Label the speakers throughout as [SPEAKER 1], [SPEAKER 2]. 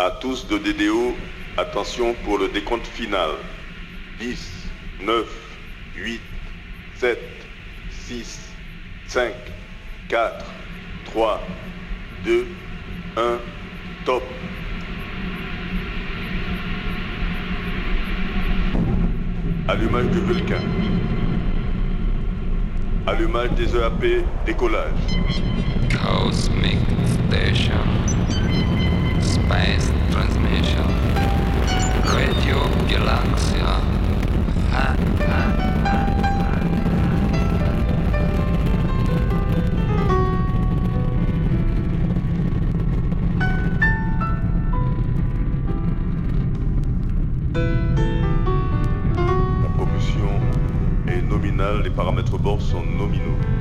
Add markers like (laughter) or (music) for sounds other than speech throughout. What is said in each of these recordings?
[SPEAKER 1] À tous de DDO, attention pour le décompte final. 10, 9, 8, 7, 6, 5, 4, 3, 2, 1, top. Allumage du Vulcain. Allumage des EAP, décollage.
[SPEAKER 2] Cosmic Station. Space Transmission. Radio Galaxia. Ha, ha, ha.
[SPEAKER 1] les paramètres bords sont nominaux.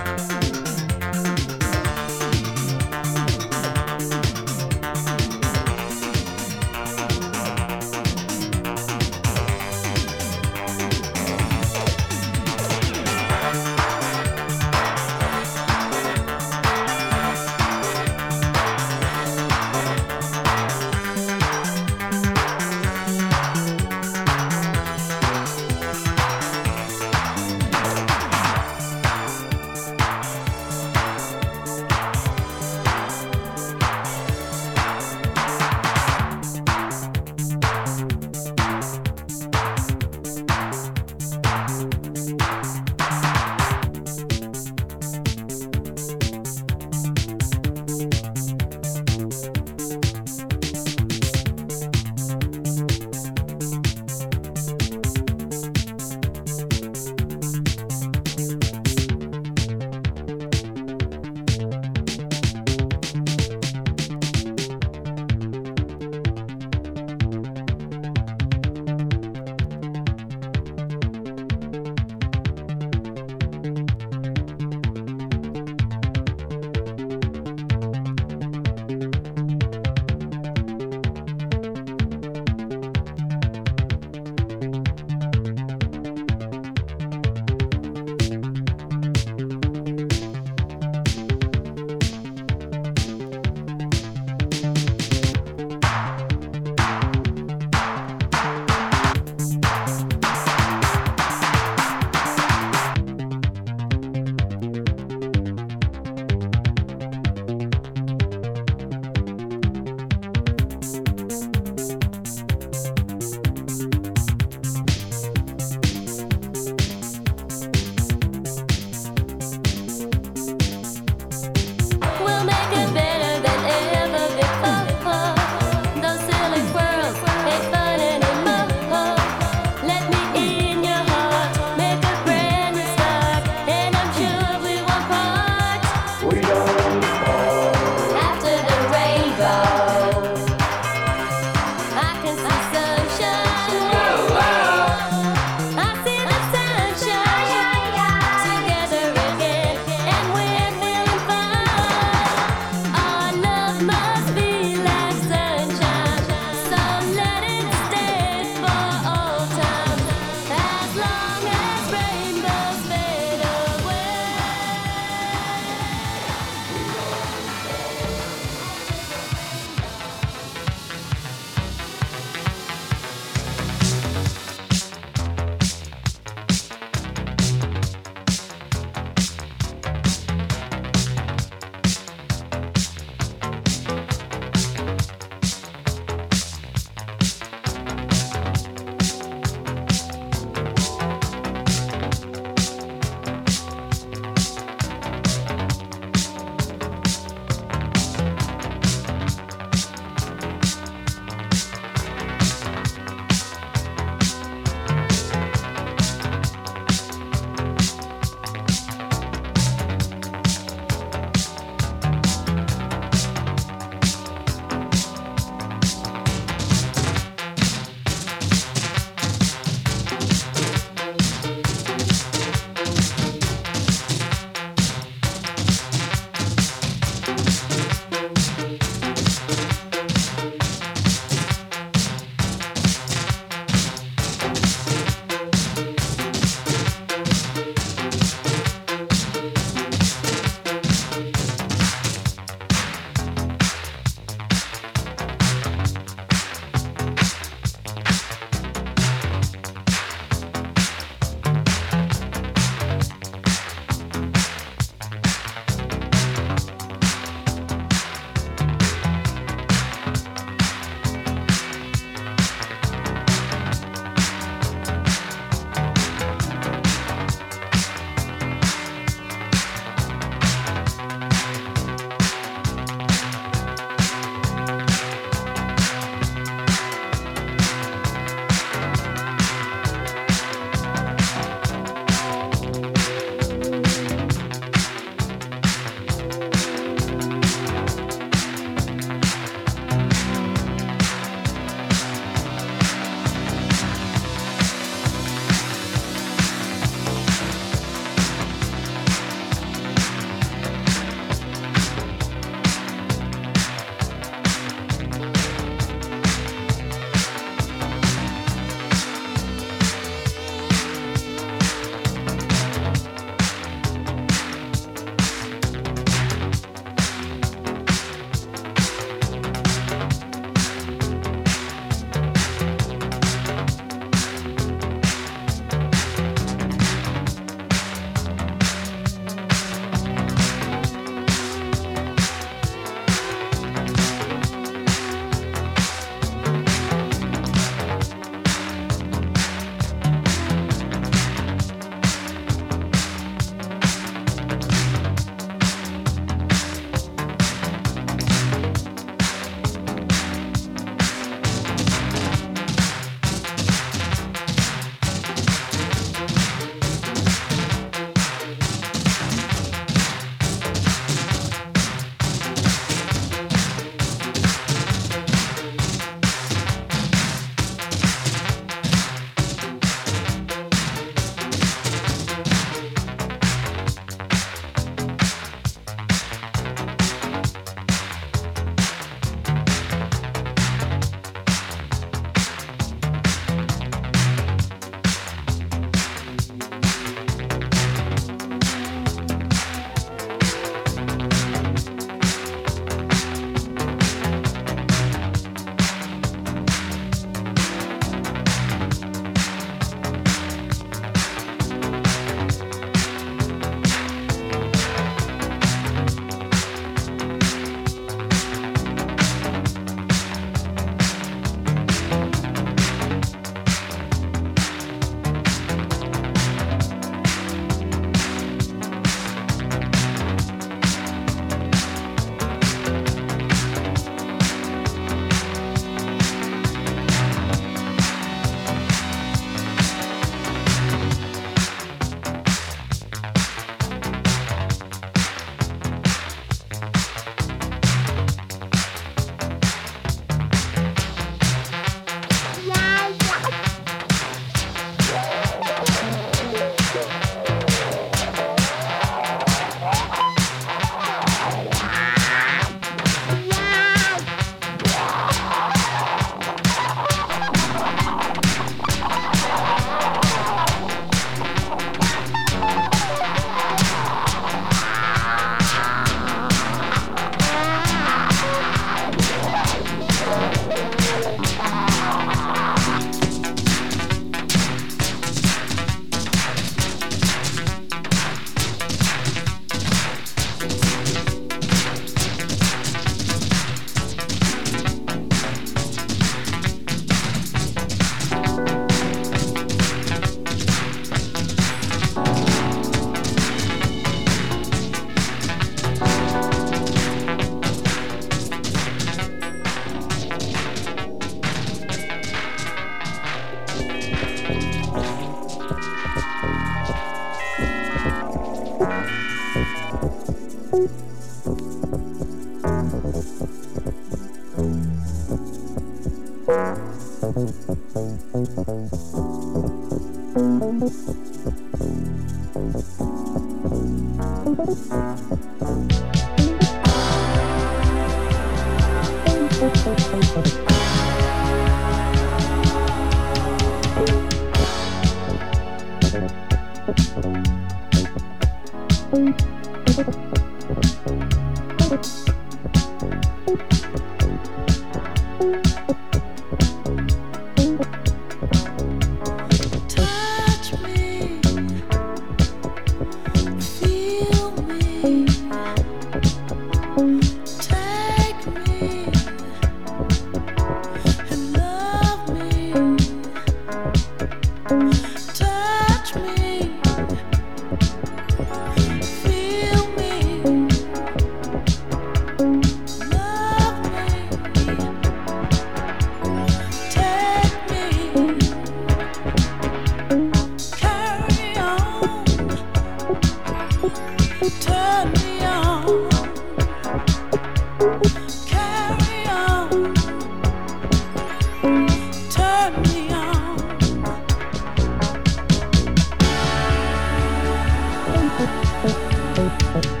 [SPEAKER 3] Bye.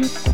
[SPEAKER 3] peace.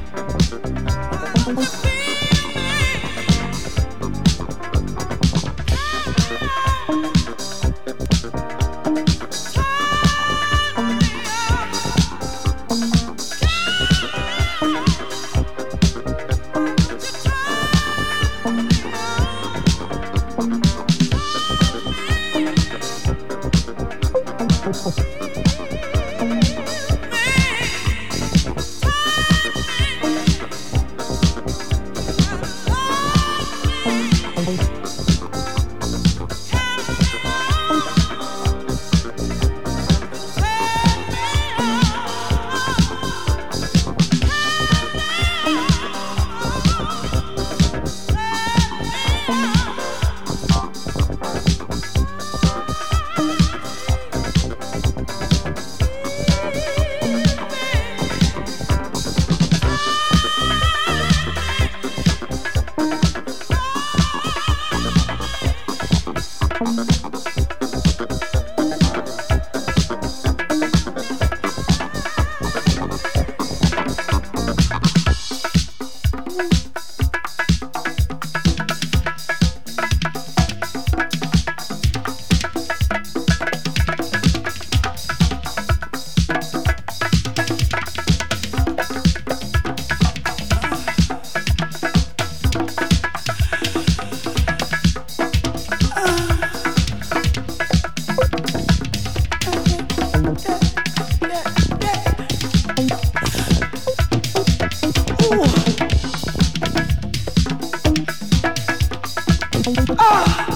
[SPEAKER 3] Oh.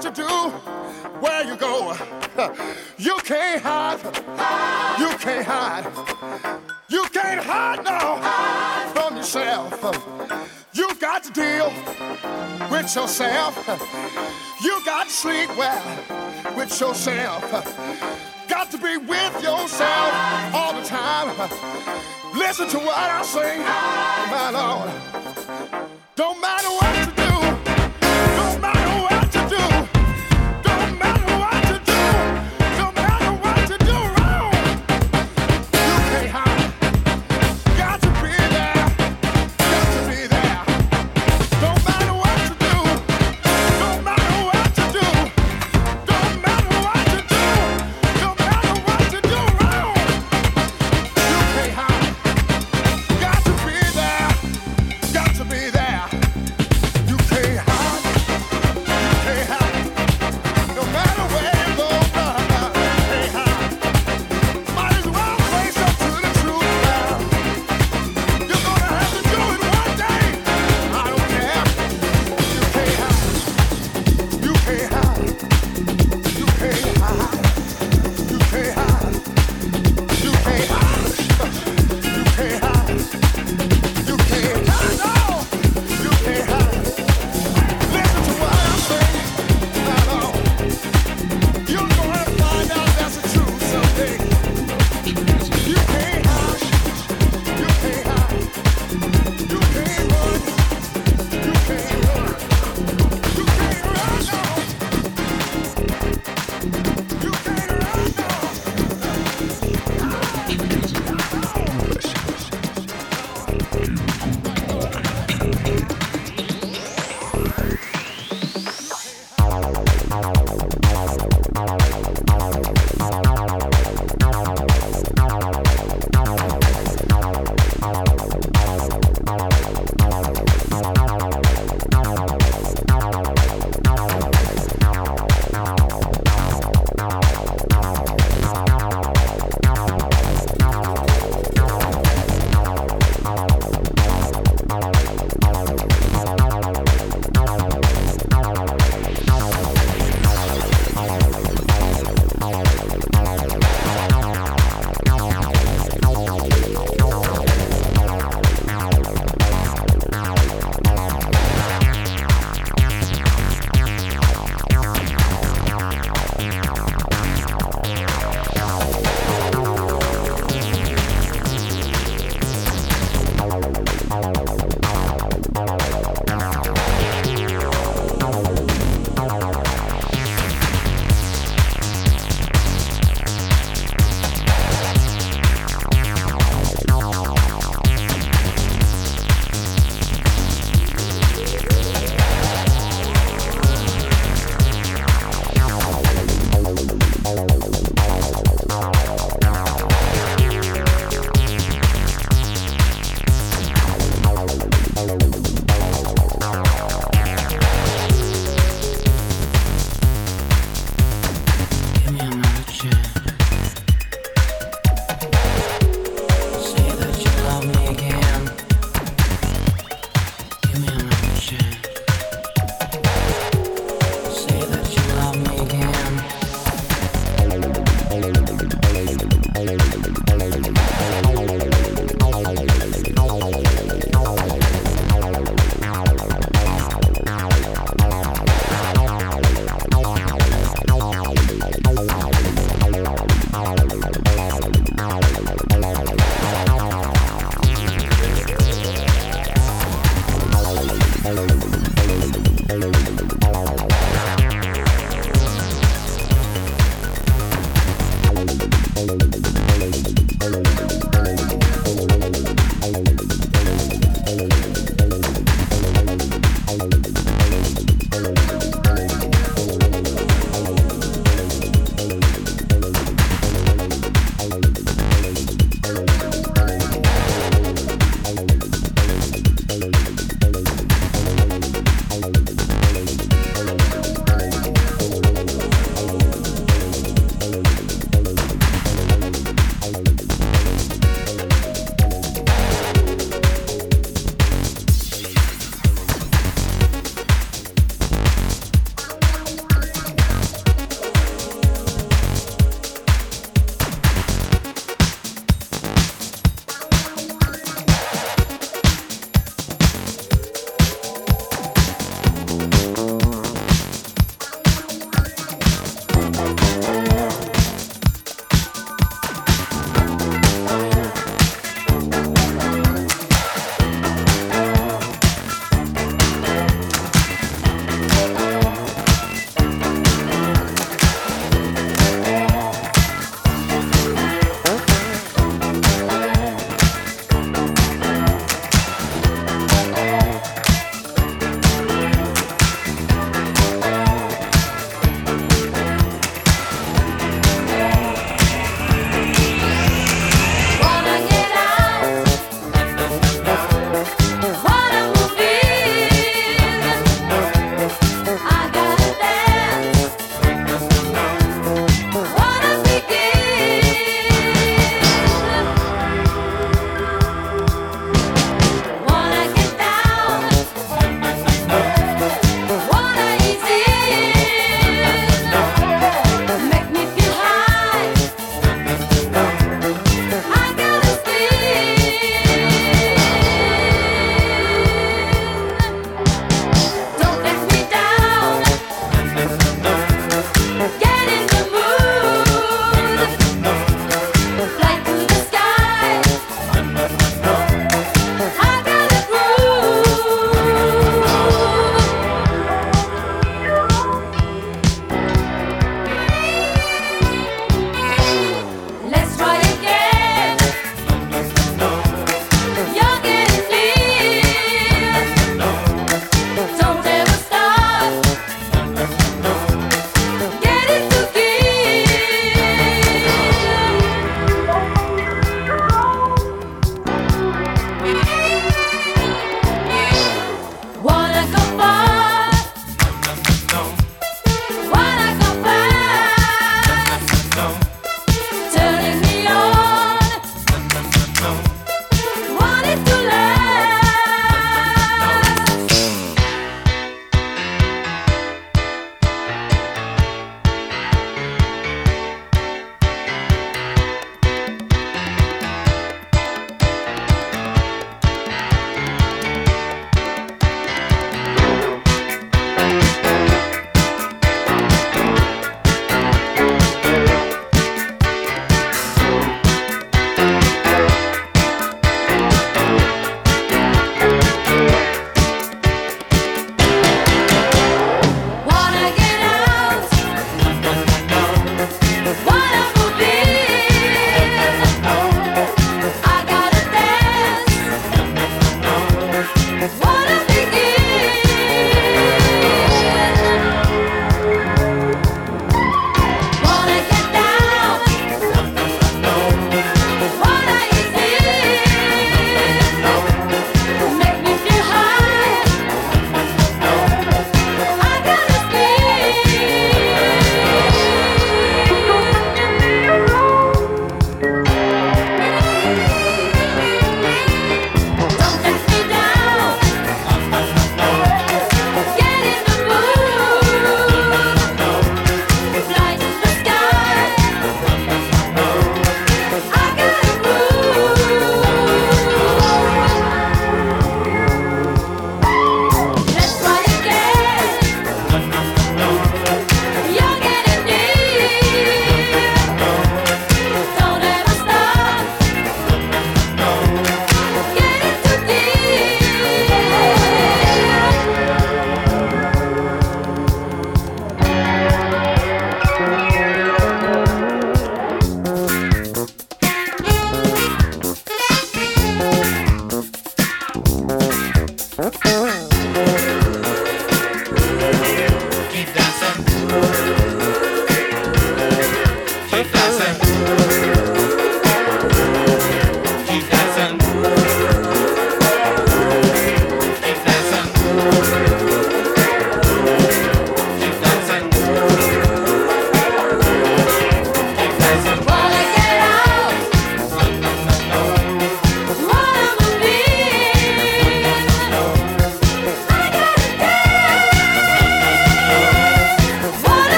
[SPEAKER 3] what you do, where you go. (laughs) You can't hide. You can't hide. You can't hide now from yourself. You've got to deal with yourself. You got to sleep well with yourself. Got to be with yourself all the time. Listen to what I sing, my Lord.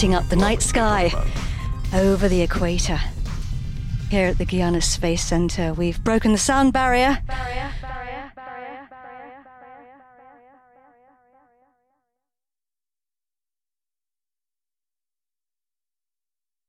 [SPEAKER 4] Lighting up the night sky over the equator. Here at the Guyana Space Center, we've broken the sound barrier